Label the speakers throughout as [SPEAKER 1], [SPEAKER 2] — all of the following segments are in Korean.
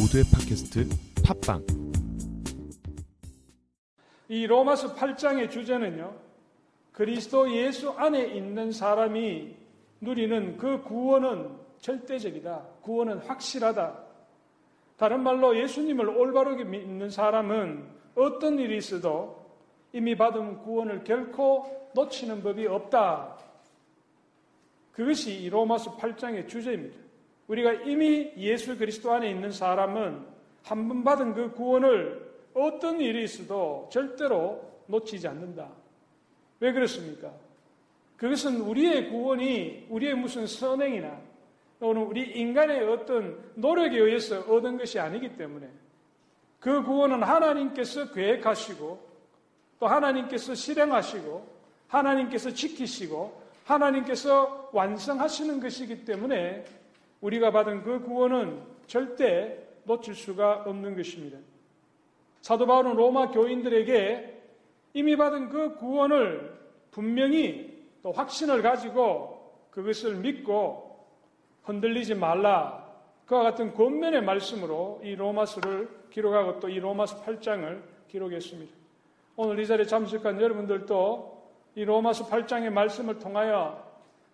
[SPEAKER 1] 모두의 팟캐스트 팟빵
[SPEAKER 2] 이 로마서 8장의 주제는요. 그리스도 예수 안에 있는 사람이 누리는 그 구원은 절대적이다. 구원은 확실하다. 다른 말로 예수님을 올바르게 믿는 사람은 어떤 일이 있어도 이미 받은 구원을 결코 놓치는 법이 없다. 그것이 이 로마서 8장의 주제입니다. 우리가 이미 예수 그리스도 안에 있는 사람은 한 번 받은 그 구원을 어떤 일이 있어도 절대로 놓치지 않는다. 왜 그렇습니까? 그것은 우리의 구원이 우리의 무슨 선행이나 또는 우리 인간의 어떤 노력에 의해서 얻은 것이 아니기 때문에 그 구원은 하나님께서 계획하시고 또 하나님께서 실행하시고 하나님께서 지키시고 하나님께서 완성하시는 것이기 때문에 우리가 받은 그 구원은 절대 놓칠 수가 없는 것입니다. 사도 바울은 로마 교인들에게 이미 받은 그 구원을 분명히 또 확신을 가지고 그것을 믿고 흔들리지 말라. 그와 같은 권면의 말씀으로 이 로마서를 기록하고 또 이 로마서 8장을 기록했습니다. 오늘 이 자리에 참석한 여러분들도 이 로마서 8장의 말씀을 통하여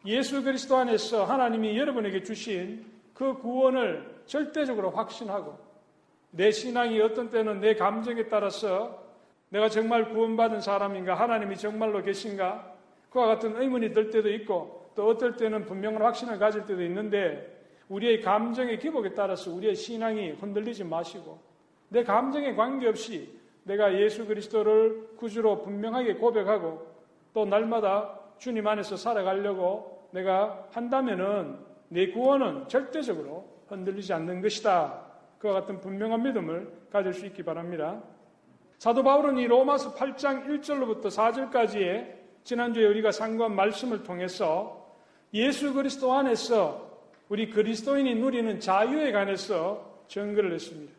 [SPEAKER 2] 예수 그리스도 안에서 하나님이 여러분에게 주신 그 구원을 절대적으로 확신하고 내 신앙이 어떤 때는 내 감정에 따라서 내가 정말 구원받은 사람인가 하나님이 정말로 계신가 그와 같은 의문이 들 때도 있고 또 어떨 때는 분명한 확신을 가질 때도 있는데 우리의 감정의 기복에 따라서 우리의 신앙이 흔들리지 마시고 내 감정에 관계없이 내가 예수 그리스도를 구주로 분명하게 고백하고 또 날마다 주님 안에서 살아가려고 내가 한다면은 내 구원은 절대적으로 흔들리지 않는 것이다. 그와 같은 분명한 믿음을 가질 수 있기 바랍니다. 사도 바울은 이 로마서 8장 1절로부터 4절까지의 지난주에 우리가 상고한 말씀을 통해서 예수 그리스도 안에서 우리 그리스도인이 누리는 자유에 관해서 증거를 했습니다.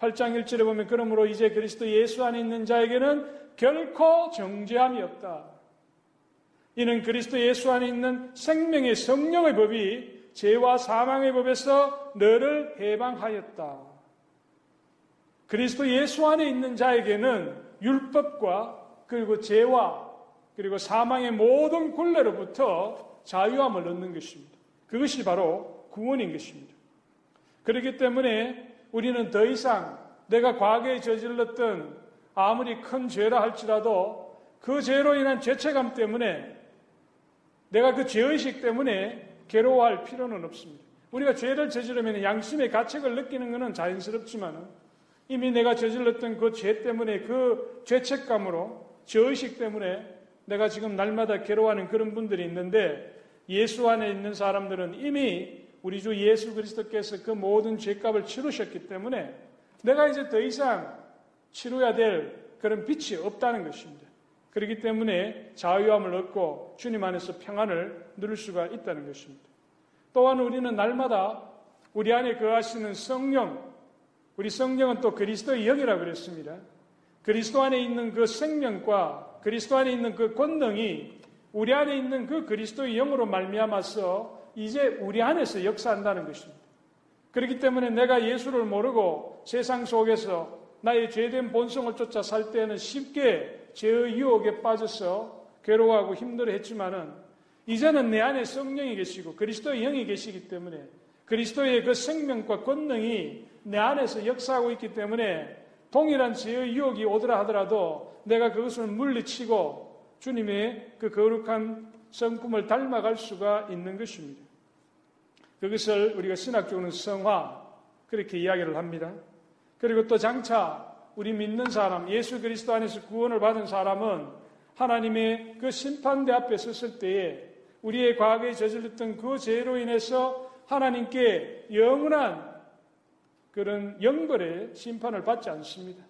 [SPEAKER 2] 8장 1절에 보면 그러므로 이제 그리스도 예수 안에 있는 자에게는 결코 정죄함이 없다. 이는 그리스도 예수 안에 있는 생명의 성령의 법이 죄와 사망의 법에서 너를 해방하였다. 그리스도 예수 안에 있는 자에게는 율법과 그리고 죄와 그리고 사망의 모든 굴레로부터 자유함을 얻는 것입니다. 그것이 바로 구원인 것입니다. 그렇기 때문에 우리는 더 이상 내가 과거에 저질렀던 아무리 큰 죄라 할지라도 그 죄로 인한 죄책감 때문에 내가 그 죄의식 때문에 괴로워할 필요는 없습니다. 우리가 죄를 저지르면 양심의 가책을 느끼는 것은 자연스럽지만 이미 내가 저질렀던 그 죄 때문에 그 죄책감으로 죄의식 때문에 내가 지금 날마다 괴로워하는 그런 분들이 있는데 예수 안에 있는 사람들은 이미 우리 주 예수 그리스도께서 그 모든 죄값을 치르셨기 때문에 내가 이제 더 이상 치러야 될 그런 빛이 없다는 것입니다. 그렇기 때문에 자유함을 얻고 주님 안에서 평안을 누릴 수가 있다는 것입니다. 또한 우리는 날마다 우리 안에 거하시는 성령, 우리 성령은 또 그리스도의 영이라고 그랬습니다. 그리스도 안에 있는 그 생명과 그리스도 안에 있는 그 권능이 우리 안에 있는 그 그리스도의 영으로 말미암아서 이제 우리 안에서 역사한다는 것입니다. 그렇기 때문에 내가 예수를 모르고 세상 속에서 나의 죄된 본성을 쫓아 살 때는 쉽게 죄의 유혹에 빠져서 괴로워하고 힘들어 했지만은 이제는 내 안에 성령이 계시고 그리스도의 영이 계시기 때문에 그리스도의 그 생명과 권능이 내 안에서 역사하고 있기 때문에 동일한 죄의 유혹이 오더라 하더라도 내가 그것을 물리치고 주님의 그 거룩한 성품을 닮아갈 수가 있는 것입니다. 그것을 우리가 신학적으로는 성화 그렇게 이야기를 합니다. 그리고 또 장차 우리 믿는 사람, 예수 그리스도 안에서 구원을 받은 사람은 하나님의 그 심판대 앞에 섰을 때에 우리의 과거에 저질렀던 그 죄로 인해서 하나님께 영원한 그런 영벌의 심판을 받지 않습니다.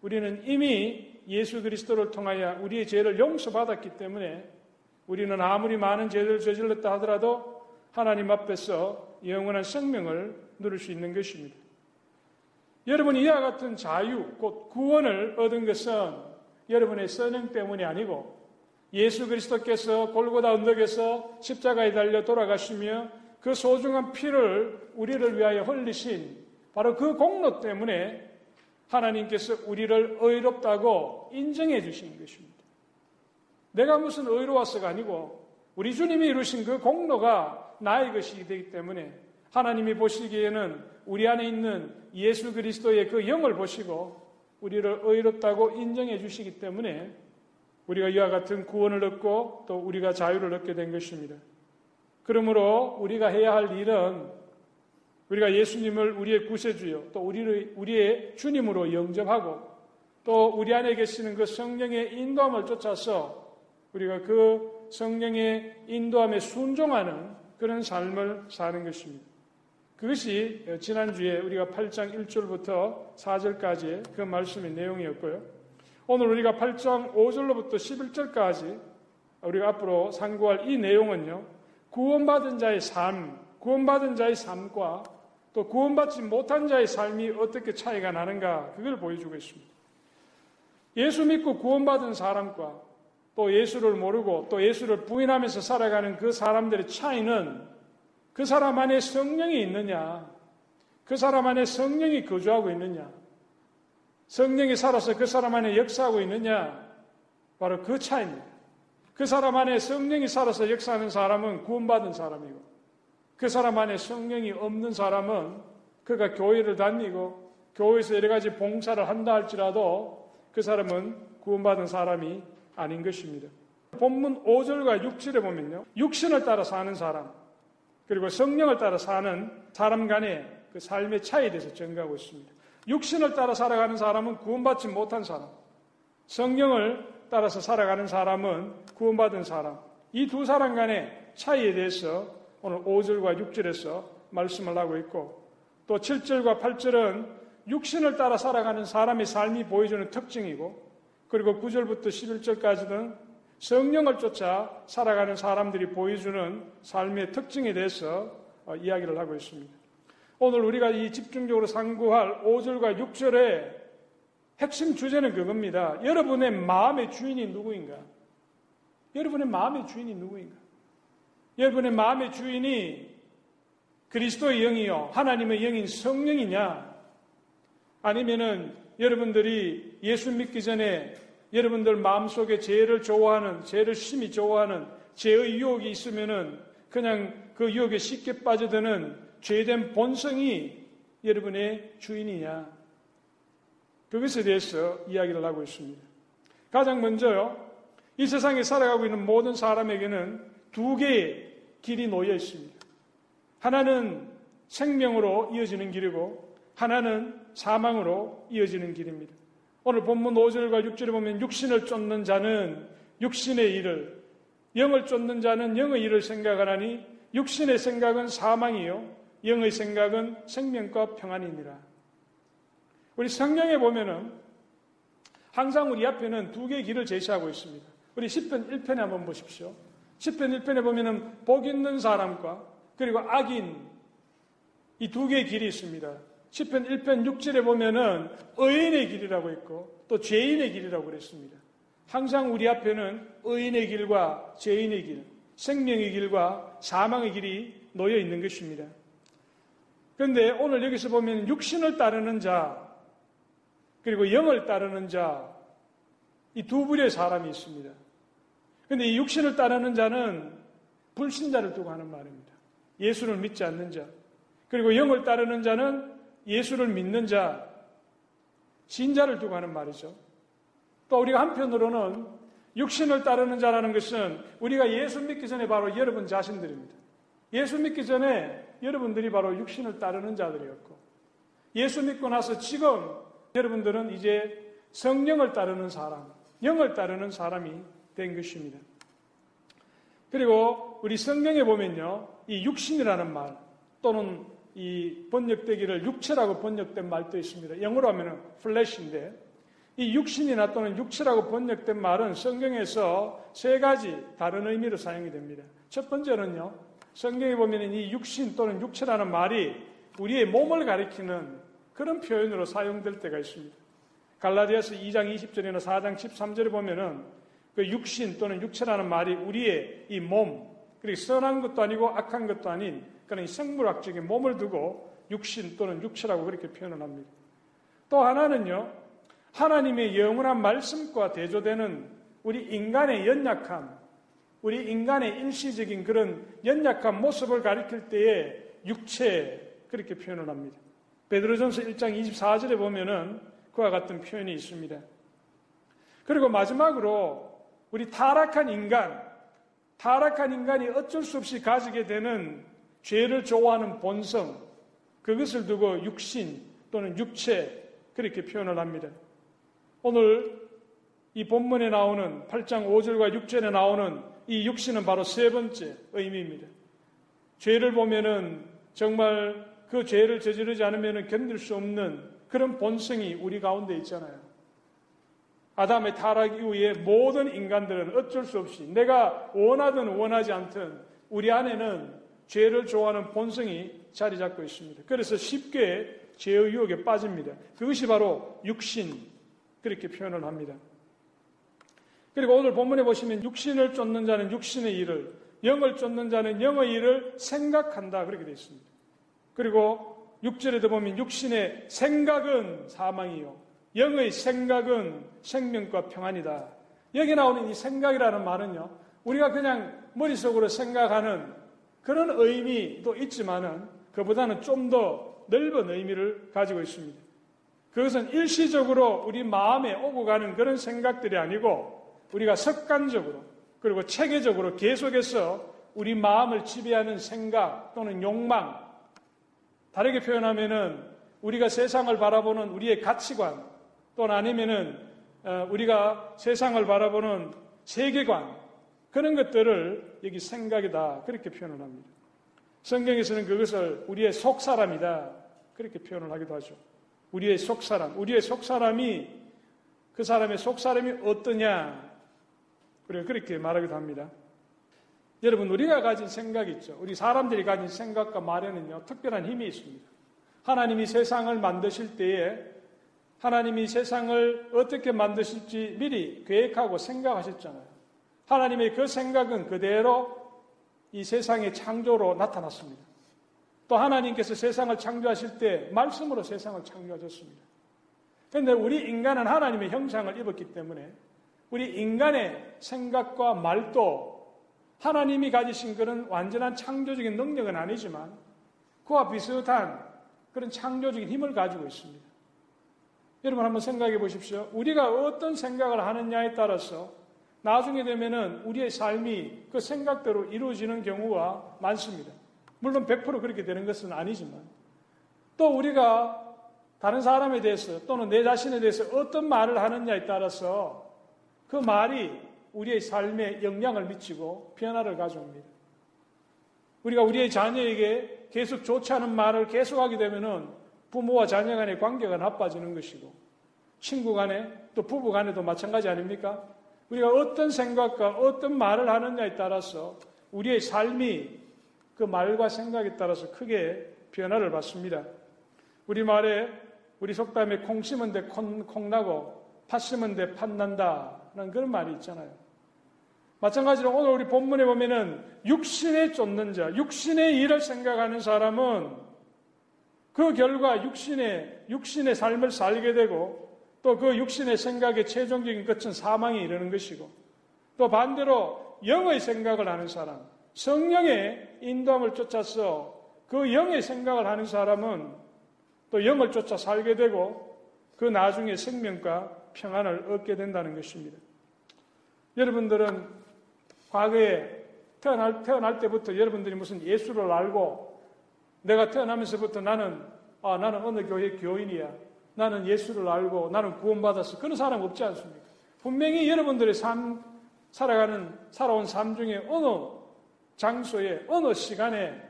[SPEAKER 2] 우리는 이미 예수 그리스도를 통하여 우리의 죄를 용서받았기 때문에 우리는 아무리 많은 죄를 저질렀다 하더라도 하나님 앞에서 영원한 생명을 누릴 수 있는 것입니다. 여러분 이와 같은 자유, 곧 구원을 얻은 것은 여러분의 선행 때문이 아니고 예수 그리스도께서 골고다 언덕에서 십자가에 달려 돌아가시며 그 소중한 피를 우리를 위하여 흘리신 바로 그 공로 때문에 하나님께서 우리를 의롭다고 인정해 주신 것입니다. 내가 무슨 의로워서가 아니고 우리 주님이 이루신 그 공로가 나의 것이기 되기 때문에 하나님이 보시기에는 우리 안에 있는 예수 그리스도의 그 영을 보시고 우리를 의롭다고 인정해 주시기 때문에 우리가 이와 같은 구원을 얻고 또 우리가 자유를 얻게 된 것입니다. 그러므로 우리가 해야 할 일은 우리가 예수님을 우리의 구세주요 또 우리를 우리의 주님으로 영접하고 또 우리 안에 계시는 그 성령의 인도함을 쫓아서 우리가 그 성령의 인도함에 순종하는 그런 삶을 사는 것입니다. 그것이 지난주에 우리가 8장 1절부터 4절까지의 그 말씀의 내용이었고요. 오늘 우리가 8장 5절로부터 11절까지 우리가 앞으로 상고할 이 내용은요. 구원받은 자의 삶, 구원받은 자의 삶과 또 구원받지 못한 자의 삶이 어떻게 차이가 나는가 그걸 보여주고 있습니다. 예수 믿고 구원받은 사람과 또 예수를 모르고 또 예수를 부인하면서 살아가는 그 사람들의 차이는 그 사람 안에 성령이 있느냐, 그 사람 안에 성령이 거주하고 있느냐, 성령이 살아서 그 사람 안에 역사하고 있느냐, 바로 그 차이입니다. 그 사람 안에 성령이 살아서 역사하는 사람은 구원받은 사람이고, 그 사람 안에 성령이 없는 사람은 그가 교회를 다니고, 교회에서 여러 가지 봉사를 한다 할지라도 그 사람은 구원받은 사람이 아닌 것입니다. 본문 5절과 6절에 보면요. 육신을 따라 사는 사람, 그리고 성령을 따라 사는 사람 간의 그 삶의 차이에 대해서 증가하고 있습니다. 육신을 따라 살아가는 사람은 구원받지 못한 사람, 성령을 따라서 살아가는 사람은 구원받은 사람, 이 두 사람 간의 차이에 대해서 오늘 5절과 6절에서 말씀을 하고 있고 또 7절과 8절은 육신을 따라 살아가는 사람의 삶이 보여주는 특징이고 그리고 9절부터 11절까지는 성령을 쫓아 살아가는 사람들이 보여주는 삶의 특징에 대해서 어, 이야기를 하고 있습니다. 오늘 우리가 이 집중적으로 상고할 5절과 6절의 핵심 주제는 그겁니다. 여러분의 마음의 주인이 누구인가? 여러분의 마음의 주인이 누구인가? 여러분의 마음의 주인이 그리스도의 영이요, 하나님의 영인 성령이냐? 아니면은 여러분들이 예수 믿기 전에 여러분들 마음속에 죄를 좋아하는, 죄를 심히 좋아하는 죄의 유혹이 있으면은 그냥 그 유혹에 쉽게 빠져드는 죄된 본성이 여러분의 주인이냐. 그것에 대해서 이야기를 하고 있습니다. 가장 먼저요, 이 세상에 살아가고 있는 모든 사람에게는 두 개의 길이 놓여 있습니다. 하나는 생명으로 이어지는 길이고, 하나는 사망으로 이어지는 길입니다. 오늘 본문 5절과 6절에 보면 육신을 쫓는 자는 육신의 일을, 영을 쫓는 자는 영의 일을 생각하나니 육신의 생각은 사망이요, 영의 생각은 생명과 평안이니라. 우리 성경에 보면은 항상 우리 앞에는 두 개의 길을 제시하고 있습니다. 우리 10편 1편에 한번 보십시오. 10편 1편에 보면은 복 있는 사람과 그리고 악인 이 두 개의 길이 있습니다. 10편 1편 6절에 보면은 의인의 길이라고 있고 또 죄인의 길이라고 그랬습니다. 항상 우리 앞에는 의인의 길과 죄인의 길, 생명의 길과 사망의 길이 놓여 있는 것입니다. 그런데 오늘 여기서 보면 육신을 따르는 자, 그리고 영을 따르는 자, 이 두 부류의 사람이 있습니다. 그런데 이 육신을 따르는 자는 불신자를 두고 하는 말입니다. 예수를 믿지 않는 자. 그리고 영을 따르는 자는 예수를 믿는 자, 신자를 두고 하는 말이죠. 또 우리가 한편으로는 육신을 따르는 자라는 것은 우리가 예수 믿기 전에 바로 여러분 자신들입니다. 예수 믿기 전에 여러분들이 바로 육신을 따르는 자들이었고, 예수 믿고 나서 지금 여러분들은 이제 성령을 따르는 사람, 영을 따르는 사람이 된 것입니다. 그리고 우리 성경에 보면요, 이 육신이라는 말 또는 이 번역되기를 육체라고 번역된 말도 있습니다. 영어로 하면은 flesh인데 이 육신이나 또는 육체라고 번역된 말은 성경에서 세 가지 다른 의미로 사용이 됩니다. 첫 번째는요. 성경에 보면 이 육신 또는 육체라는 말이 우리의 몸을 가리키는 그런 표현으로 사용될 때가 있습니다. 갈라디아서 2장 20절이나 4장 13절에 보면은 그 육신 또는 육체라는 말이 우리의 이 몸, 그리고 선한 것도 아니고 악한 것도 아닌 그런 생물학적인 몸을 두고 육신 또는 육체라고 그렇게 표현을 합니다. 또 하나는요, 하나님의 영원한 말씀과 대조되는 우리 인간의 연약함, 우리 인간의 일시적인 그런 연약한 모습을 가리킬 때에 육체 그렇게 표현을 합니다. 베드로전서 1장 24절에 보면은 그와 같은 표현이 있습니다. 그리고 마지막으로 우리 타락한 인간, 타락한 인간이 어쩔 수 없이 가지게 되는 죄를 좋아하는 본성, 그것을 두고 육신 또는 육체 그렇게 표현을 합니다. 오늘 이 본문에 나오는 8장 5절과 6절에 나오는 이 육신은 바로 세 번째 의미입니다. 죄를 보면은 정말 그 죄를 저지르지 않으면 견딜 수 없는 그런 본성이 우리 가운데 있잖아요. 아담의 타락 이후에 모든 인간들은 어쩔 수 없이 내가 원하든 원하지 않든 우리 안에는 죄를 좋아하는 본성이 자리 잡고 있습니다. 그래서 쉽게 죄의 유혹에 빠집니다. 그것이 바로 육신 그렇게 표현을 합니다. 그리고 오늘 본문에 보시면 육신을 쫓는 자는 육신의 일을 영을 쫓는 자는 영의 일을 생각한다 그렇게 되어 있습니다. 그리고 6절에도 보면 육신의 생각은 사망이요 영의 생각은 생명과 평안이다. 여기 나오는 이 생각이라는 말은요, 우리가 그냥 머릿속으로 생각하는 그런 의미도 있지만은 그보다는 좀 더 넓은 의미를 가지고 있습니다. 그것은 일시적으로 우리 마음에 오고 가는 그런 생각들이 아니고 우리가 습관적으로 그리고 체계적으로 계속해서 우리 마음을 지배하는 생각 또는 욕망 다르게 표현하면은 우리가 세상을 바라보는 우리의 가치관 또는 아니면은 어, 우리가 세상을 바라보는 세계관 그런 것들을 여기 생각이다 그렇게 표현을 합니다. 성경에서는 그것을 우리의 속 사람이다 그렇게 표현을 하기도 하죠. 우리의 속 사람, 우리의 속 사람이 그 사람의 속 사람이 어떠냐 그리고 그렇게 말하기도 합니다. 여러분 우리가 가진 생각 있죠. 우리 사람들이 가진 생각과 말에는요 특별한 힘이 있습니다. 하나님이 세상을 만드실 때에 하나님이 세상을 어떻게 만드실지 미리 계획하고 생각하셨잖아요. 하나님의 그 생각은 그대로 이 세상의 창조로 나타났습니다. 또 하나님께서 세상을 창조하실 때 말씀으로 세상을 창조하셨습니다. 그런데 우리 인간은 하나님의 형상을 입었기 때문에 우리 인간의 생각과 말도 하나님이 가지신 그런 완전한 창조적인 능력은 아니지만 그와 비슷한 그런 창조적인 힘을 가지고 있습니다. 여러분 한번 생각해 보십시오. 우리가 어떤 생각을 하느냐에 따라서 나중에 되면은 우리의 삶이 그 생각대로 이루어지는 경우가 많습니다. 물론 100% 그렇게 되는 것은 아니지만 또 우리가 다른 사람에 대해서 또는 내 자신에 대해서 어떤 말을 하느냐에 따라서 그 말이 우리의 삶에 영향을 미치고 변화를 가져옵니다. 우리가 우리의 자녀에게 계속 좋지 않은 말을 계속하게 되면은 부모와 자녀 간의 관계가 나빠지는 것이고 친구 간에 또 부부 간에도 마찬가지 아닙니까? 우리가 어떤 생각과 어떤 말을 하느냐에 따라서 우리의 삶이 그 말과 생각에 따라서 크게 변화를 받습니다. 우리 말에 우리 속담에 콩 심은 데 콩 나고 팥 심은 데 팥 난다라는 그런 말이 있잖아요. 마찬가지로 오늘 우리 본문에 보면은 육신에 쫓는 자, 육신의 일을 생각하는 사람은 그 결과 육신의, 육신의 삶을 살게 되고 또 그 육신의 생각의 최종적인 끝은 사망에 이르는 것이고 또 반대로 영의 생각을 하는 사람, 성령의 인도함을 쫓아서 그 영의 생각을 하는 사람은 또 영을 쫓아 살게 되고 그 나중에 생명과 평안을 얻게 된다는 것입니다. 여러분들은 과거에 태어날, 태어날 때부터 여러분들이 무슨 예수를 알고 내가 태어나면서부터 나는 아 나는 어느 교회 교인이야. 나는 예수를 알고 나는 구원받았어. 그런 사람 없지 않습니까? 분명히 여러분들의 삶 살아가는 살아온 삶 중에 어느 장소에 어느 시간에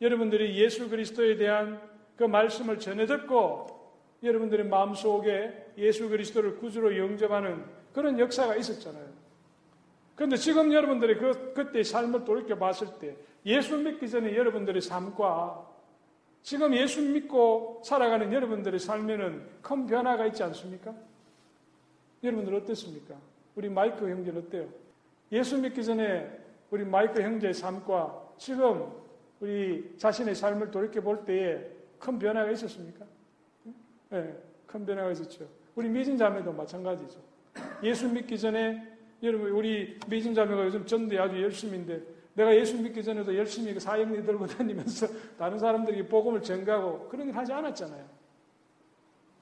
[SPEAKER 2] 여러분들이 예수 그리스도에 대한 그 말씀을 전해 듣고 여러분들의 마음속에 예수 그리스도를 구주로 영접하는 그런 역사가 있었잖아요. 그런데 지금 여러분들이 그, 그때의 삶을 돌이켜 봤을 때 예수 믿기 전에 여러분들의 삶과 지금 예수 믿고 살아가는 여러분들의 삶에는 큰 변화가 있지 않습니까? 여러분들 어떻습니까? 우리 마이크 형제는 어때요? 예수 믿기 전에 우리 마이크 형제의 삶과 지금 우리 자신의 삶을 돌이켜 볼 때에 큰 변화가 있었습니까? 네, 큰 변화가 있었죠. 우리 미진 자매도 마찬가지죠. 예수 믿기 전에 여러분 우리 미진 자매가 요즘 전대 아주 열심인데 내가 예수 믿기 전에도 열심히 그 사형리 들고 다니면서 다른 사람들에게 복음을 전가하고 그런 일 하지 않았잖아요.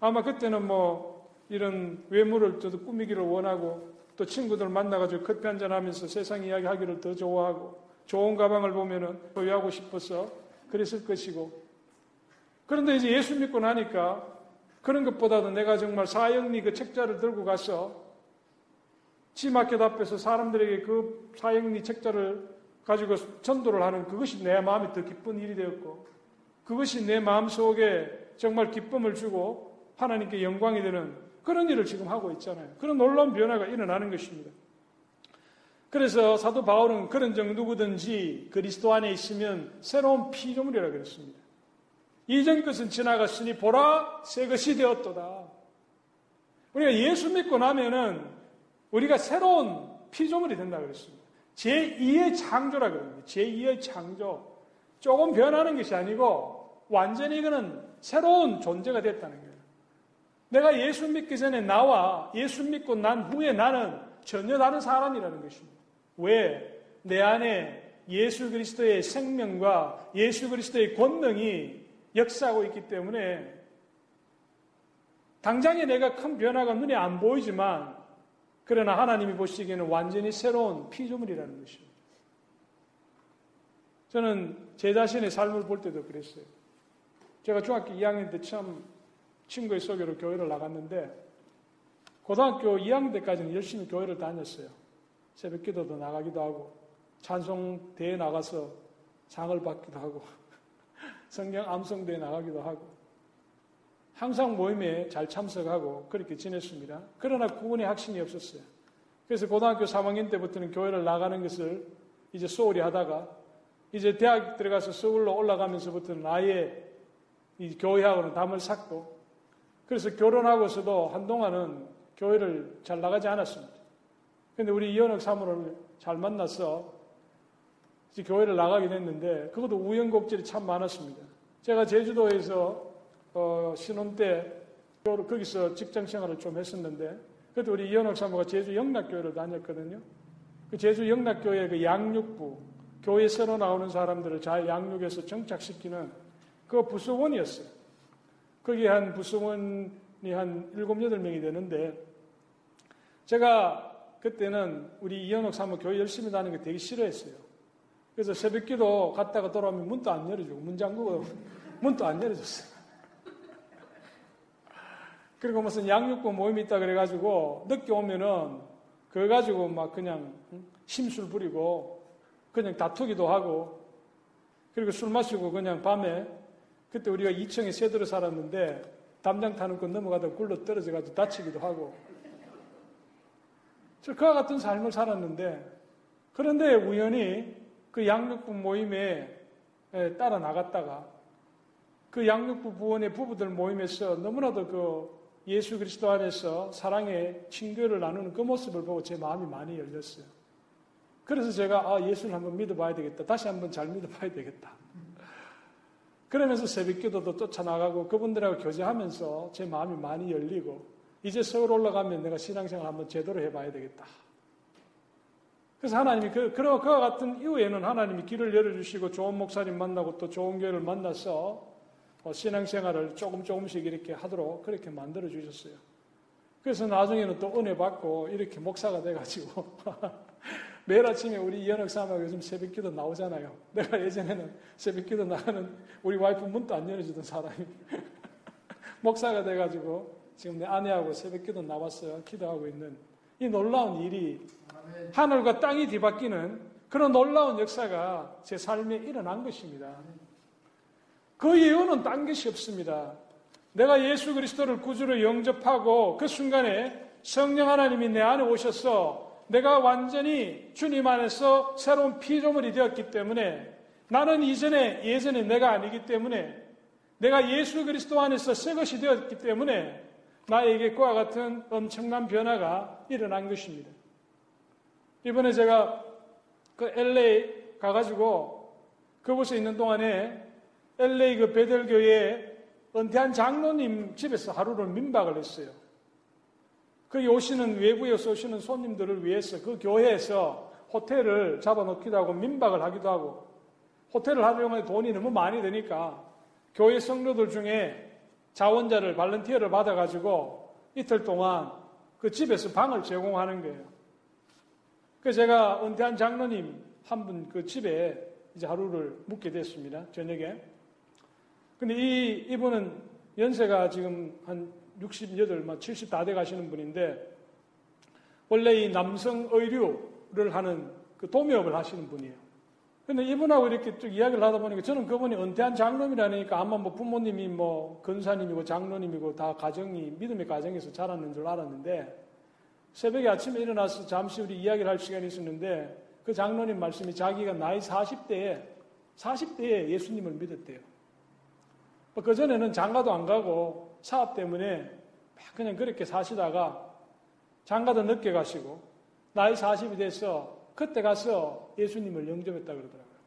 [SPEAKER 2] 아마 그때는 뭐 이런 외모를 저도 꾸미기를 원하고 또 친구들 만나가지고 커피 한잔 하면서 세상 이야기 하기를 더 좋아하고 좋은 가방을 보면은 소유하고 싶어서 그랬을 것이고 그런데 이제 예수 믿고 나니까 그런 것보다도 내가 정말 사형리 그 책자를 들고 가서 지마켓 앞에서 사람들에게 그 사형리 책자를 가지고 전도를 하는 그것이 내 마음이 더 기쁜 일이 되었고 그것이 내 마음 속에 정말 기쁨을 주고 하나님께 영광이 되는 그런 일을 지금 하고 있잖아요. 그런 놀라운 변화가 일어나는 것입니다. 그래서 사도 바울은 그런 정 누구든지 그리스도 안에 있으면 새로운 피조물이라 그랬습니다. 이전 것은 지나갔으니 보라 새 것이 되었도다. 우리가 예수 믿고 나면은 우리가 새로운 피조물이 된다 그랬습니다. 제2의 창조라 그럽니다. 제2의 창조. 조금 변하는 것이 아니고 완전히 이거는 새로운 존재가 됐다는 거예요. 내가 예수 믿기 전에 나와 예수 믿고 난 후에 나는 전혀 다른 사람이라는 것입니다. 왜? 내 안에 예수 그리스도의 생명과 예수 그리스도의 권능이 역사하고 있기 때문에 당장에 내가 큰 변화가 눈에 안 보이지만 그러나 하나님이 보시기에는 완전히 새로운 피조물이라는 것입니다. 저는 제 자신의 삶을 볼 때도 그랬어요. 제가 중학교 2학년 때 처음 친구의 소개로 교회를 나갔는데 고등학교 2학년 때까지는 열심히 교회를 다녔어요. 새벽 기도도 나가기도 하고 찬송 대회 나가서 상을 받기도 하고 성경 암송 대회 나가기도 하고 항상 모임에 잘 참석하고 그렇게 지냈습니다. 그러나 구원의 확신이 없었어요. 그래서 고등학교 3학년 때부터는 교회를 나가는 것을 이제 소홀히 하다가 이제 대학 들어가서 서울로 올라가면서부터는 아예 이 교회하고는 담을 삭고 그래서 결혼하고서도 한동안은 교회를 잘 나가지 않았습니다. 근데 우리 이현옥 사모를 잘 만나서 이제 교회를 나가게 됐는데 그것도 우연곡절이 참 많았습니다. 제가 제주도에서 어, 신혼 때 거기서 직장 생활을 좀 했었는데 그때 우리 이현옥 사모가 제주 영락교회를 다녔거든요. 그 제주 영락교회 그 양육부 교회 새로 나오는 사람들을 잘 양육해서 정착시키는 그 부수원이었어요. 거기 한 부수원이 한 일곱 여덟 명이 되는데 제가 그때는 우리 이현옥 사모 교회 열심히 다니는 거 되게 싫어했어요. 그래서 새벽 기도 갔다가 돌아오면 문도 안 열어주고, 문 잠그고 문도 안 열어줬어요. 그리고 무슨 양육부 모임이 있다 그래가지고 늦게 오면은 그거 가지고 막 그냥 심술 부리고 그냥 다투기도 하고 그리고 술 마시고 그냥 밤에 그때 우리가 2층에 새들어 살았는데 담장 타는 건 넘어가다 굴러 떨어져가지고 다치기도 하고. 저 그와 같은 삶을 살았는데 그런데 우연히 그 양육부 모임에 따라 나갔다가 그 양육부 부원의 부부들 모임에서 너무나도 그 예수 그리스도 안에서 사랑의 친교를 나누는 그 모습을 보고 제 마음이 많이 열렸어요. 그래서 제가 아 예수를 한번 믿어봐야 되겠다. 다시 한번 잘 믿어봐야 되겠다. 그러면서 새벽기도도 쫓아나가고 그분들하고 교제하면서 제 마음이 많이 열리고 이제 서울 올라가면 내가 신앙생활 한번 제대로 해봐야 되겠다. 그래서 하나님이 그, 그와 같은 이후에는 하나님이 길을 열어주시고 좋은 목사님 만나고 또 좋은 교회를 만나서 어, 신앙생활을 조금 조금씩 이렇게 하도록 그렇게 만들어 주셨어요. 그래서 나중에는 또 은혜 받고 이렇게 목사가 돼가지고 매일 아침에 우리 이현혁 사모가 요즘 새벽 기도 나오잖아요. 내가 예전에는 새벽 기도 나가는 우리 와이프 문도 안 열어주던 사람이 목사가 돼가지고 지금 내 아내하고 새벽 기도 나왔어요. 기도하고 있는 이 놀라운 일이 하늘과 땅이 뒤바뀌는 그런 놀라운 역사가 제 삶에 일어난 것입니다. 그 예언은 딴 것이 없습니다. 내가 예수 그리스도를 구주로 영접하고 그 순간에 성령 하나님이 내 안에 오셔서 내가 완전히 주님 안에서 새로운 피조물이 되었기 때문에 나는 이전에 예전에 내가 아니기 때문에 내가 예수 그리스도 안에서 새 것이 되었기 때문에 나에게 그와 같은 엄청난 변화가 일어난 것입니다. 이번에 제가 그 LA 가가지고 그곳에 있는 동안에 LA 그 베델교회 은퇴한 장로님 집에서 하루를 민박을 했어요. 거기 오시는 외부에서 오시는 손님들을 위해서 그 교회에서 호텔을 잡아놓기도 하고 민박을 하기도 하고 호텔을 하려면 돈이 너무 많이 드니까 교회 성도들 중에 자원자를 발렌티어를 받아가지고 이틀 동안 그 집에서 방을 제공하는 거예요. 그래서 제가 은퇴한 장로님 한 분 그 집에 이제 하루를 묵게 됐습니다. 저녁에. 근데 이, 이분은 연세가 지금 한 68, 70 다 돼 가시는 분인데 원래 이 남성 의류를 하는 그 도매업을 하시는 분이에요. 근데 이분하고 이렇게 쭉 이야기를 하다 보니까 저는 그분이 은퇴한 장로님이라니까 아마 뭐 부모님이 뭐 근사님이고 장로님이고 다 가정이 믿음의 가정에서 자랐는 줄 알았는데 새벽에 아침에 일어나서 잠시 우리 이야기를 할 시간이 있었는데 그 장로님 말씀이 자기가 나이 40대에 40대에 예수님을 믿었대요. 뭐 그전에는 장가도 안 가고 사업 때문에 그냥 그렇게 사시다가 장가도 늦게 가시고 나이 40이 돼서 그때 가서 예수님을 영접했다 그러더라고요.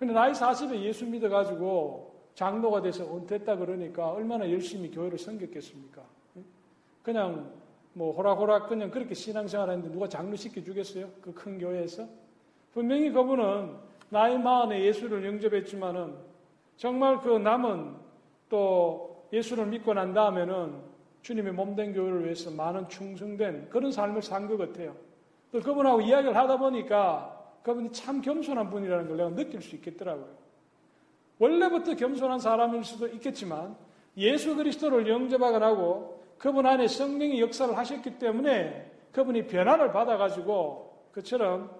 [SPEAKER 2] 근데 나이 40에 예수 믿어가지고 장로가 돼서 은퇴했다 그러니까 얼마나 열심히 교회를 섬겼겠습니까? 그냥 뭐 호락호락 그냥 그렇게 신앙생활 하는데 누가 장로 시켜주겠어요? 그 큰 교회에서? 분명히 그분은 나이 마흔에 예수를 영접했지만은 정말 그 남은 또 예수를 믿고 난 다음에는 주님의 몸된 교회를 위해서 많은 충성된 그런 삶을 산 것 같아요. 또 그분하고 이야기를 하다 보니까 그분이 참 겸손한 분이라는 걸 내가 느낄 수 있겠더라고요. 원래부터 겸손한 사람일 수도 있겠지만 예수 그리스도를 영접하고 그분 안에 성령의 역사를 하셨기 때문에 그분이 변화를 받아가지고 그처럼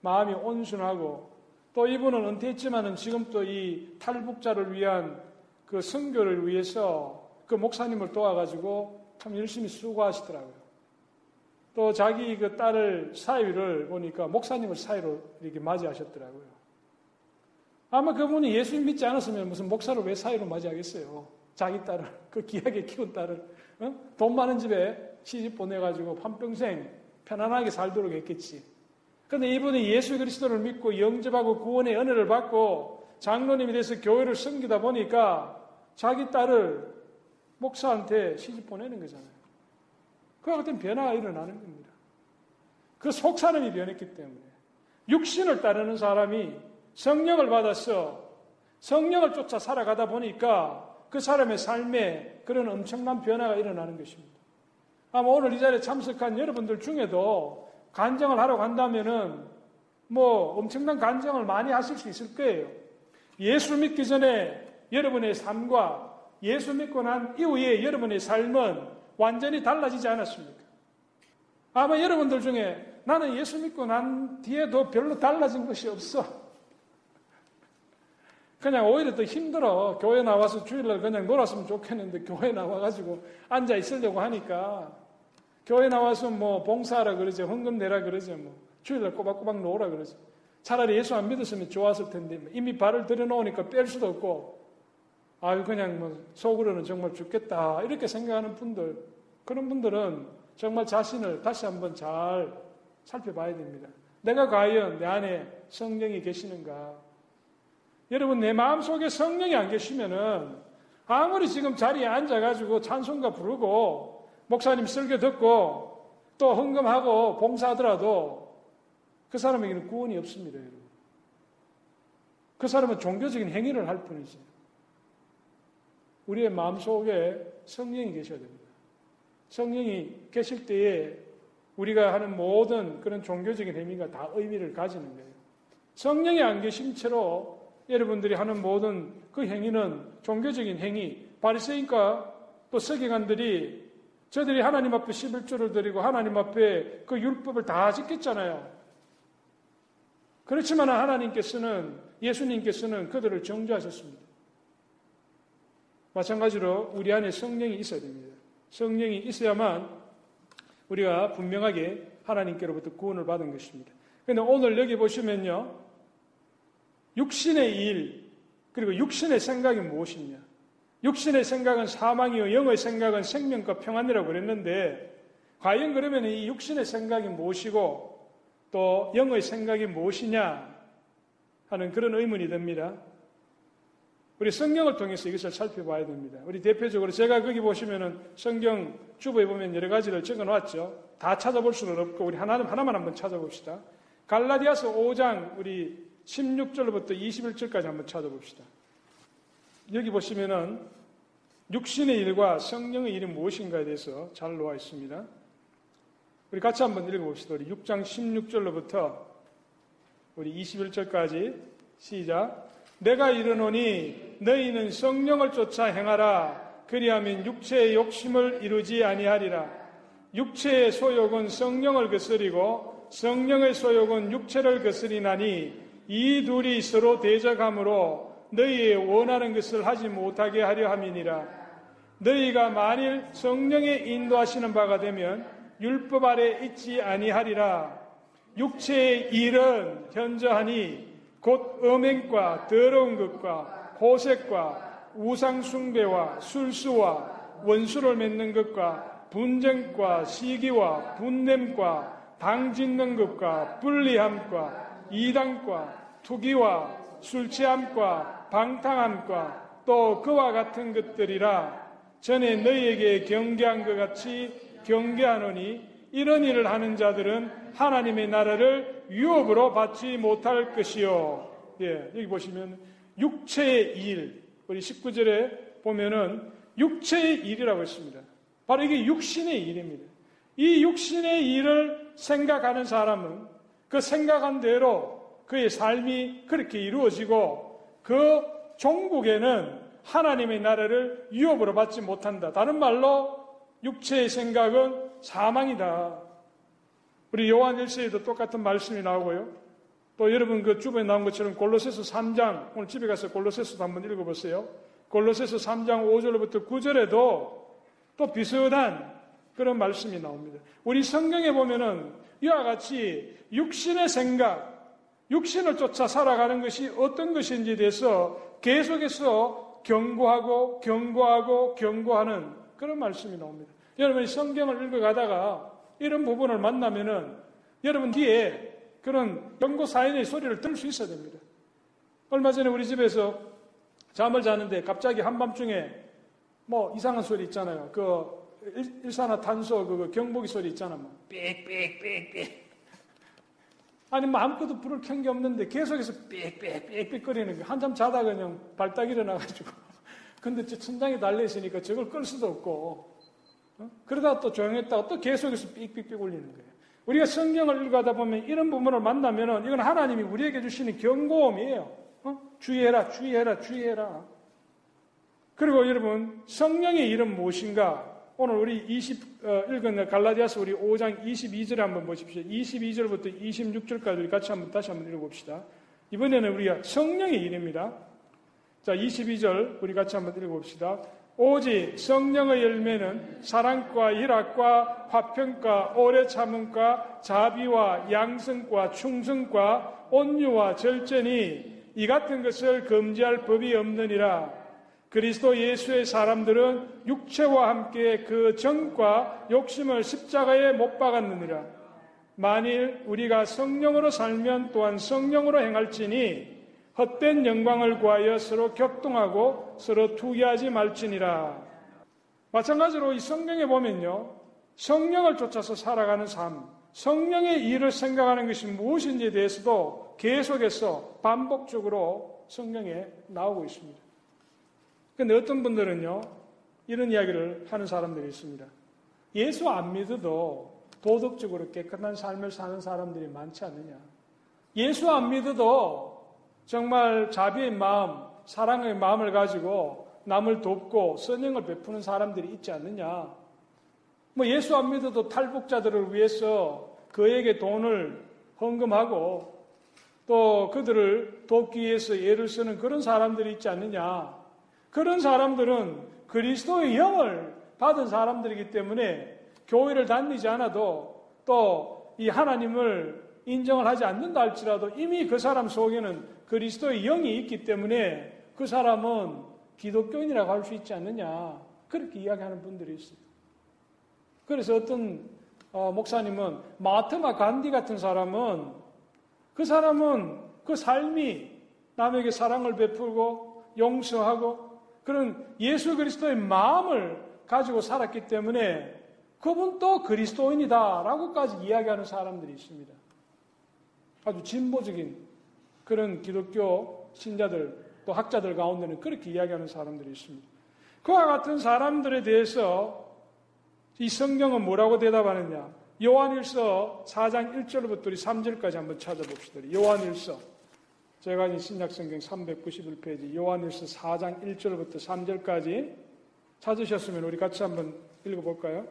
[SPEAKER 2] 마음이 온순하고 또 이분은 은퇴했지만은 지금 또 이 탈북자를 위한 그 선교를 위해서 그 목사님을 도와가지고 참 열심히 수고하시더라고요. 또 자기 그 딸을 사위를 보니까 목사님을 사위로 이렇게 맞이하셨더라고요. 아마 그분이 예수 믿지 않았으면 무슨 목사를 왜 사위로 맞이하겠어요? 자기 딸을, 그 귀하게 키운 딸을, 어? 돈 많은 집에 시집 보내가지고 한평생 편안하게 살도록 했겠지. 그런데 이분이 예수 그리스도를 믿고 영접하고 구원의 은혜를 받고 장로님이 돼서 교회를 섬기다 보니까 자기 딸을 목사한테 시집 보내는 거잖아요. 그와 같은 변화가 일어나는 겁니다. 그 속사람이 변했기 때문에 육신을 따르는 사람이 성령을 받아서 성령을 쫓아 살아가다 보니까 그 사람의 삶에 그런 엄청난 변화가 일어나는 것입니다. 아마 오늘 이 자리에 참석한 여러분들 중에도 간정을 하러 간다면은 뭐 엄청난 간정을 많이 하실 수 있을 거예요. 예수 믿기 전에 여러분의 삶과 예수 믿고 난 이후에 여러분의 삶은 완전히 달라지지 않았습니까? 아마 여러분들 중에 나는 예수 믿고 난 뒤에도 별로 달라진 것이 없어. 그냥 오히려 더 힘들어. 교회 나와서 주일날 그냥 놀았으면 좋겠는데 교회 나와가지고 앉아 있으려고 하니까 교회 나와서 뭐 봉사하라 그러죠. 헌금 내라 그러죠. 뭐 주일날 꼬박꼬박 놓으라 그러죠. 차라리 예수 안 믿었으면 좋았을 텐데 뭐 이미 발을 들여놓으니까 뺄 수도 없고 아유 그냥 뭐 속으로는 정말 죽겠다 이렇게 생각하는 분들 그런 분들은 정말 자신을 다시 한번 잘 살펴봐야 됩니다. 내가 과연 내 안에 성령이 계시는가? 여러분 내 마음 속에 성령이 안 계시면은 아무리 지금 자리에 앉아가지고 찬송가 부르고 목사님 설교 듣고 또 헌금하고 봉사하더라도 그 사람에게는 구원이 없습니다, 여러분. 그 사람은 종교적인 행위를 할 뿐이지. 우리의 마음 속에 성령이 계셔야 됩니다. 성령이 계실 때에 우리가 하는 모든 그런 종교적인 행위가 다 의미를 가지는 거예요. 성령이 안 계신 채로 여러분들이 하는 모든 그 행위는 종교적인 행위, 바리새인과 또 서기관들이 저들이 하나님 앞에 11조를 드리고 하나님 앞에 그 율법을 다 지켰잖아요. 그렇지만 하나님께서는 예수님께서는 그들을 정죄하셨습니다. 마찬가지로 우리 안에 성령이 있어야 됩니다. 성령이 있어야만 우리가 분명하게 하나님께로부터 구원을 받은 것입니다. 그런데 오늘 여기 보시면요. 육신의 일, 그리고 육신의 생각이 무엇이냐. 육신의 생각은 사망이요, 영의 생각은 생명과 평안이라고 그랬는데, 과연 그러면 이 육신의 생각이 무엇이고, 또 영의 생각이 무엇이냐 하는 그런 의문이 듭니다. 우리 성경을 통해서 이것을 살펴봐야 됩니다. 우리 대표적으로 제가 거기 보시면은 성경 주부에 보면 여러 가지를 적어 놨죠. 다 찾아볼 수는 없고 우리 하나는 하나만 한번 찾아봅시다. 갈라디아서 5장 우리 16절부터 21절까지 한번 찾아봅시다. 여기 보시면은 육신의 일과 성령의 일이 무엇인가에 대해서 잘 나와 있습니다. 우리 같이 한번 읽어봅시다. 우리 6장 16절로부터 우리 21절까지 시작. 내가 이르노니 너희는 성령을 쫓아 행하라. 그리하면 육체의 욕심을 이루지 아니하리라. 육체의 소욕은 성령을 거스리고 성령의 소욕은 육체를 거스리나니 이 둘이 서로 대적함으로 너희의 원하는 것을 하지 못하게 하려 함이니라. 너희가 만일 성령의 인도하시는 바가 되면 율법 아래 있지 아니하리라. 육체의 일은 현저하니 곧 음행과 더러운 것과 호색과 우상숭배와 술수와 원수를 맺는 것과 분쟁과 시기와 분냄과 당짓는 것과 불리함과 이당과 투기와 술취함과 방탕함과 또 그와 같은 것들이라 전에 너희에게 경계한 것 같이 경계하노니 이런 일을 하는 자들은 하나님의 나라를 유업으로 받지 못할 것이요. 예, 여기 보시면 육체의 일, 우리 19절에 보면은 육체의 일이라고 했습니다. 바로 이게 육신의 일입니다. 이 육신의 일을 생각하는 사람은 그 생각한 대로 그의 삶이 그렇게 이루어지고 그 종국에는 하나님의 나라를 유업으로 받지 못한다. 다른 말로 육체의 생각은 사망이다. 우리 요한 1세에도 똑같은 말씀이 나오고요. 또 여러분 그 주변에 나온 것처럼 골로새서 3장 오늘 집에 가서 골로새서도 한번 읽어보세요. 골로새서 3장 5절부터 9절에도 또 비슷한 그런 말씀이 나옵니다. 우리 성경에 보면은 이와 같이 육신의 생각, 육신을 쫓아 살아가는 것이 어떤 것인지에 대해서 계속해서 경고하고 경고하고 경고하는 그런 말씀이 나옵니다. 여러분이 성경을 읽어가다가 이런 부분을 만나면은 여러분 뒤에 그런 경고 사연의 소리를 들을 수 있어야 됩니다. 얼마 전에 우리 집에서 잠을 자는데 갑자기 한밤중에 뭐 이상한 소리 있잖아요. 그 일 산화탄소 그 경보기 소리 있잖아. 뭐 삑삑삑삑. 아니 뭐 아무것도 불을 켠 게 없는데 계속해서 삑삑삑삑 거리는 거. 한잠 자다가 그냥 발딱 일어나가지고 근데 저 천장에 달려 있으니까 저걸 끌 수도 없고, 어? 그러다가 또 조용했다가 또 계속해서 삑삑삑 울리는 거예요. 우리가 성경을 읽어다 보면 이런 부분을 만나면은 이건 하나님이 우리에게 주시는 경고음이에요. 어? 주의해라, 주의해라, 주의해라. 그리고 여러분, 성령의 이름 무엇인가? 오늘 우리 20, 어, 읽은 갈라디아서 우리 5장 22절에 한번 보십시오. 22절부터 26절까지 우리 같이 한번 다시 한번 읽어봅시다. 이번에는 우리가 성령의 이름입니다. 자, 22절 우리 같이 한번 읽어봅시다. 오직 성령의 열매는 사랑과 희락과 화평과 오래 참음과 자비와 양성과 충성과 온유와 절제니 이 같은 것을 금지할 법이 없느니라. 그리스도 예수의 사람들은 육체와 함께 그 정과 욕심을 십자가에 못 박았느니라. 만일 우리가 성령으로 살면 또한 성령으로 행할지니 헛된 영광을 구하여 서로 격동하고 서로 투기하지 말지니라. 마찬가지로 이 성경에 보면요. 성령을 쫓아서 살아가는 삶, 성령의 일을 생각하는 것이 무엇인지에 대해서도 계속해서 반복적으로 성경에 나오고 있습니다. 그런데 어떤 분들은요, 이런 이야기를 하는 사람들이 있습니다. 예수 안 믿어도 도덕적으로 깨끗한 삶을 사는 사람들이 많지 않느냐. 예수 안 믿어도 정말 자비의 마음, 사랑의 마음을 가지고 남을 돕고 선행을 베푸는 사람들이 있지 않느냐. 뭐 예수 안 믿어도 탈북자들을 위해서 그에게 돈을 헌금하고 또 그들을 돕기 위해서 애를 쓰는 그런 사람들이 있지 않느냐. 그런 사람들은 그리스도의 영을 받은 사람들이기 때문에 교회를 다니지 않아도 또 이 하나님을 인정을 하지 않는다 할지라도 이미 그 사람 속에는 그리스도의 영이 있기 때문에 그 사람은 기독교인이라고 할 수 있지 않느냐. 그렇게 이야기하는 분들이 있어요. 그래서 어떤 어, 목사님은 마트마 간디 같은 사람은 그 사람은 그 삶이 남에게 사랑을 베풀고 용서하고 그런 예수 그리스도의 마음을 가지고 살았기 때문에 그분도 그리스도인이다라고까지 이야기하는 사람들이 있습니다. 아주 진보적인 그런 기독교 신자들 또 학자들 가운데는 그렇게 이야기하는 사람들이 있습니다. 그와 같은 사람들에 대해서 이 성경은 뭐라고 대답하느냐? 요한일서 4장 1절부터 우리 3절까지 한번 찾아봅시다. 요한일서 제가 이 신약성경 391페이지 요한일서 4장 1절부터 3절까지 찾으셨으면 우리 같이 한번 읽어볼까요?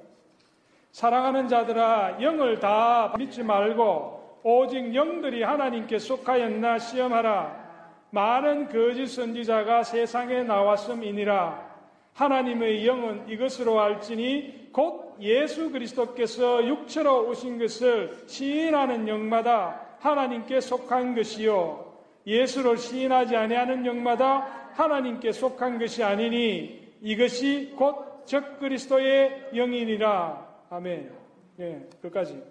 [SPEAKER 2] 사랑하는 자들아 영을 다 믿지 말고 오직 영들이 하나님께 속하였나 시험하라. 많은 거짓 선지자가 세상에 나왔음이니라. 하나님의 영은 이것으로 알지니 곧 예수 그리스도께서 육체로 오신 것을 시인하는 영마다 하나님께 속한 것이요. 예수를 시인하지 아니하는 영마다 하나님께 속한 것이 아니니 이것이 곧 적그리스도의 영이니라. 아멘. 예, 끝까지.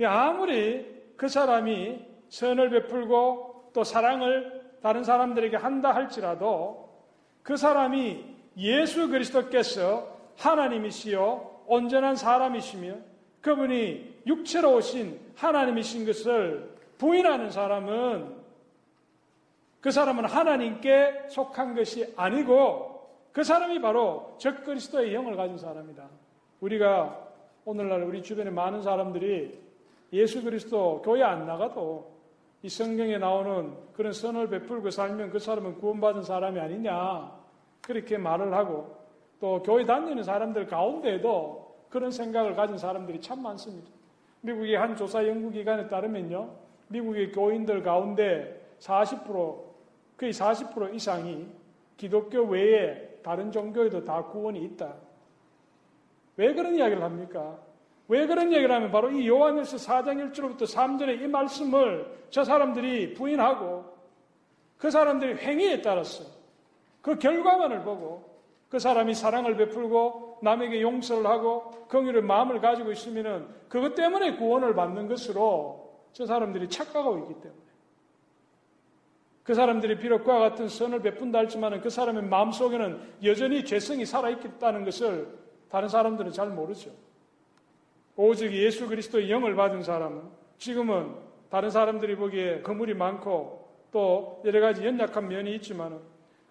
[SPEAKER 2] 예, 아무리 그 사람이 선을 베풀고 또 사랑을 다른 사람들에게 한다 할지라도 그 사람이 예수 그리스도께서 하나님이시요 온전한 사람이시며 그분이 육체로 오신 하나님이신 것을 부인하는 사람은 그 사람은 하나님께 속한 것이 아니고 그 사람이 바로 적그리스도의 영을 가진 사람이다. 우리가 오늘날 우리 주변에 많은 사람들이 예수 그리스도 교회 안 나가도 이 성경에 나오는 그런 선을 베풀고 살면 그 사람은 구원받은 사람이 아니냐 그렇게 말을 하고 또 교회 다니는 사람들 가운데에도 그런 생각을 가진 사람들이 참 많습니다. 미국의 한 조사 연구기관에 따르면요. 미국의 교인들 가운데 40% 거의 40% 이상이 기독교 외에 다른 종교에도 다 구원이 있다. 왜 그런 이야기를 합니까? 왜 그런 얘기를 하면 바로 이 요한일서 4장 1절부터 3절의 이 말씀을 저 사람들이 부인하고 그 사람들의 행위에 따라서 그 결과만을 보고 그 사람이 사랑을 베풀고 남에게 용서를 하고 긍휼의 마음을 가지고 있으면은 그것 때문에 구원을 받는 것으로 저 사람들이 착각하고 있기 때문에 그 사람들이 비록 그와 같은 선을 베푼다 할지만은 그 사람의 마음속에는 여전히 죄성이 살아있다는 것을 다른 사람들은 잘 모르죠. 오직 예수 그리스도의 영을 받은 사람은 지금은 다른 사람들이 보기에 거물이 많고 또 여러 가지 연약한 면이 있지만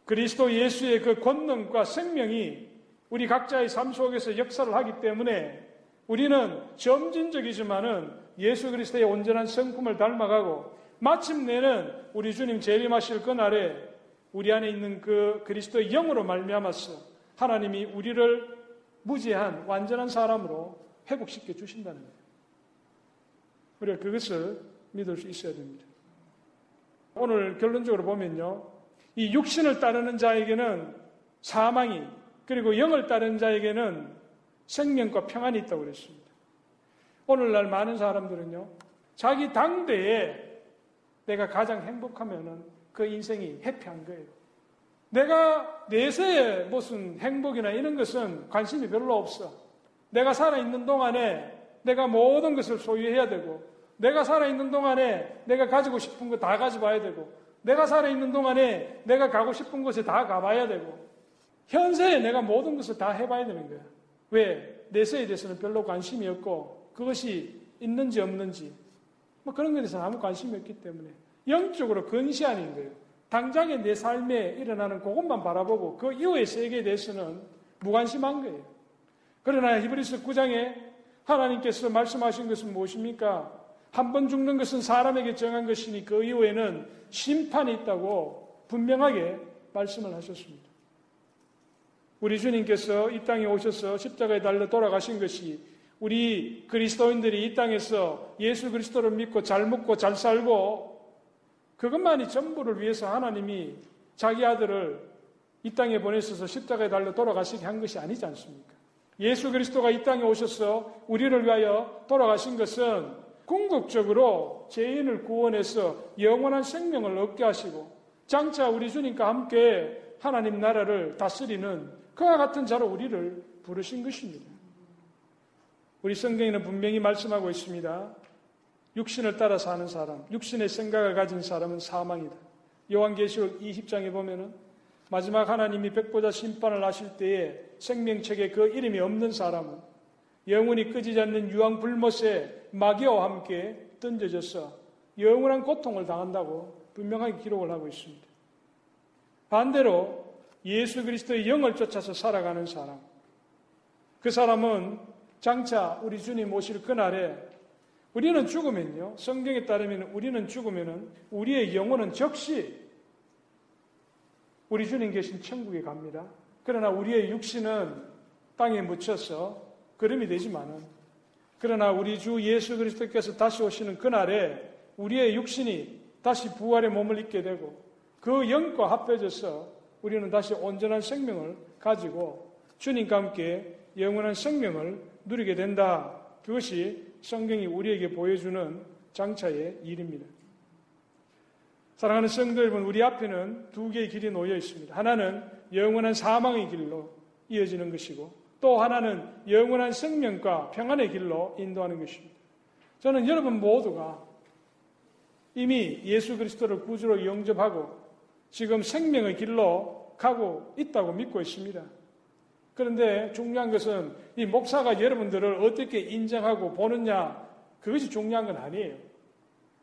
[SPEAKER 2] 그리스도 예수의 그 권능과 생명이 우리 각자의 삶 속에서 역사를 하기 때문에 우리는 점진적이지만은 예수 그리스도의 온전한 성품을 닮아가고 마침내는 우리 주님 재림하실 그날에 우리 안에 있는 그 그리스도의 영으로 말미암아서 하나님이 우리를 무지한 완전한 사람으로 회복시켜 주신다는 거예요. 우리가 그것을 믿을 수 있어야 됩니다. 오늘 결론적으로 보면요. 이 육신을 따르는 자에게는 사망이 그리고 영을 따르는 자에게는 생명과 평안이 있다고 그랬습니다. 오늘날 많은 사람들은요. 자기 당대에 내가 가장 행복하면은 그 인생이 해피한 거예요. 내가 내세에 무슨 행복이나 이런 것은 관심이 별로 없어. 내가 살아있는 동안에 내가 모든 것을 소유해야 되고, 내가 살아있는 동안에 내가 가지고 싶은 거 다 가져봐야 되고, 내가 살아있는 동안에 내가 가고 싶은 곳에 다 가봐야 되고, 현세에 내가 모든 것을 다 해봐야 되는 거야. 왜? 내세에 대해서는 별로 관심이 없고, 그것이 있는지 없는지, 뭐 그런 것에 대해서는 아무 관심이 없기 때문에, 영적으로 근시안인 거예요. 당장에 내 삶에 일어나는 그것만 바라보고, 그 이후의 세계에 대해서는 무관심한 거예요. 그러나 히브리서 9장에 하나님께서 말씀하신 것은 무엇입니까? 한 번 죽는 것은 사람에게 정한 것이니 그 이후에는 심판이 있다고 분명하게 말씀을 하셨습니다. 우리 주님께서 이 땅에 오셔서 십자가에 달려 돌아가신 것이 우리 그리스도인들이 이 땅에서 예수 그리스도를 믿고 잘 먹고 잘 살고 그것만이 전부를 위해서 하나님이 자기 아들을 이 땅에 보내셔서 십자가에 달려 돌아가시게 한 것이 아니지 않습니까? 예수 그리스도가 이 땅에 오셔서 우리를 위하여 돌아가신 것은 궁극적으로 죄인을 구원해서 영원한 생명을 얻게 하시고 장차 우리 주님과 함께 하나님 나라를 다스리는 그와 같은 자로 우리를 부르신 것입니다. 우리 성경에는 분명히 말씀하고 있습니다. 육신을 따라 사는 사람, 육신의 생각을 가진 사람은 사망이다. 요한계시록 20장에 보면은 마지막 하나님이 백보자 심판을 하실 때에 생명책에 그 이름이 없는 사람은 영원히 끄지지 않는 유황 불못에 마귀와 함께 던져져서 영원한 고통을 당한다고 분명하게 기록을 하고 있습니다. 반대로 예수 그리스도의 영을 쫓아서 살아가는 사람. 그 사람은 장차 우리 주님 오실 그날에 우리는 죽으면요. 성경에 따르면 우리는 죽으면 우리의 영혼은 적시 우리 주님 계신 천국에 갑니다. 그러나 우리의 육신은 땅에 묻혀서 그름이 되지만은 그러나 우리 주 예수 그리스도께서 다시 오시는 그날에 우리의 육신이 다시 부활의 몸을 입게 되고 그 영과 합해져서 우리는 다시 온전한 생명을 가지고 주님과 함께 영원한 생명을 누리게 된다. 그것이 성경이 우리에게 보여주는 장차의 일입니다. 사랑하는 성도 여러분, 우리 앞에는 두 개의 길이 놓여 있습니다. 하나는 영원한 사망의 길로 이어지는 것이고 또 하나는 영원한 생명과 평안의 길로 인도하는 것입니다. 저는 여러분 모두가 이미 예수 그리스도를 구주로 영접하고 지금 생명의 길로 가고 있다고 믿고 있습니다. 그런데 중요한 것은 이 목사가 여러분들을 어떻게 인정하고 보느냐 그것이 중요한 건 아니에요.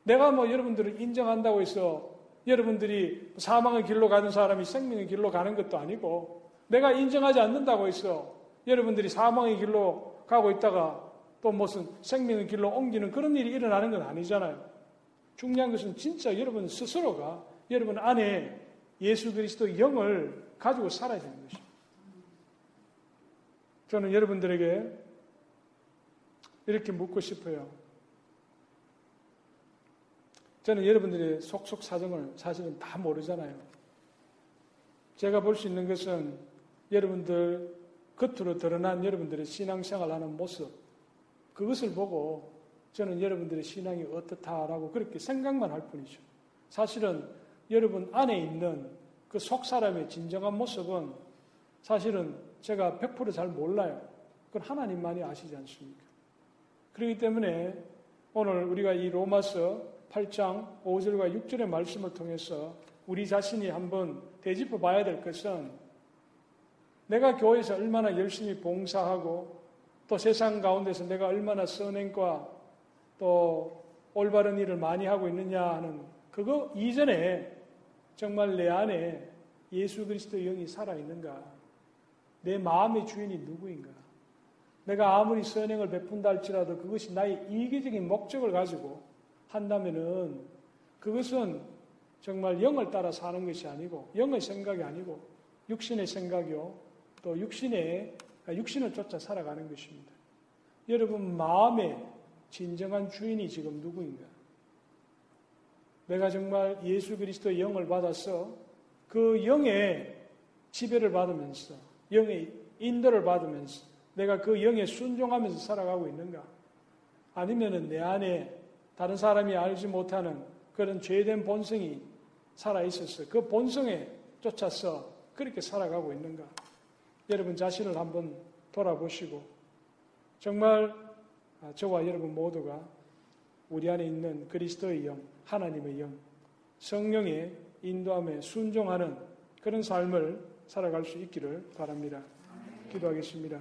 [SPEAKER 2] 내가 뭐 여러분들을 인정한다고 해서 여러분들이 사망의 길로 가는 사람이 생명의 길로 가는 것도 아니고 내가 인정하지 않는다고 해서 여러분들이 사망의 길로 가고 있다가 또 무슨 생명의 길로 옮기는 그런 일이 일어나는 건 아니잖아요. 중요한 것은 진짜 여러분 스스로가 여러분 안에 예수 그리스도 영을 가지고 살아야 되는 것입니다. 저는 여러분들에게 이렇게 묻고 싶어요. 저는 여러분들의 속속 사정을 사실은 다 모르잖아요. 제가 볼 수 있는 것은 여러분들 겉으로 드러난 여러분들의 신앙생활 하는 모습, 그것을 보고 저는 여러분들의 신앙이 어떻다라고 그렇게 생각만 할 뿐이죠. 사실은 여러분 안에 있는 그 속 사람의 진정한 모습은 사실은 제가 100%잘 몰라요. 그건 하나님만이 아시지 않습니까? 그렇기 때문에 오늘 우리가 이 로마서 8장 5절과 6절의 말씀을 통해서 우리 자신이 한번 되짚어 봐야 될 것은 내가 교회에서 얼마나 열심히 봉사하고 또 세상 가운데서 내가 얼마나 선행과 또 올바른 일을 많이 하고 있느냐 하는 그거 이전에 정말 내 안에 예수 그리스도 영이 살아있는가? 내 마음의 주인이 누구인가? 내가 아무리 선행을 베푼다 할지라도 그것이 나의 이기적인 목적을 가지고 한다면은 그것은 정말 영을 따라 사는 것이 아니고 영의 생각이 아니고 육신의 생각이요 또 육신의 육신을 쫓아 살아가는 것입니다. 여러분 마음의 진정한 주인이 지금 누구인가? 내가 정말 예수 그리스도의 영을 받아서 그 영의 지배를 받으면서 영의 인도를 받으면서 내가 그 영에 순종하면서 살아가고 있는가? 아니면은 내 안에 다른 사람이 알지 못하는 그런 죄된 본성이 살아 있었어. 그 본성에 쫓아서 그렇게 살아가고 있는가? 여러분 자신을 한번 돌아보시고 정말 저와 여러분 모두가 우리 안에 있는 그리스도의 영, 하나님의 영, 성령의 인도함에 순종하는 그런 삶을 살아갈 수 있기를 바랍니다. 기도하겠습니다.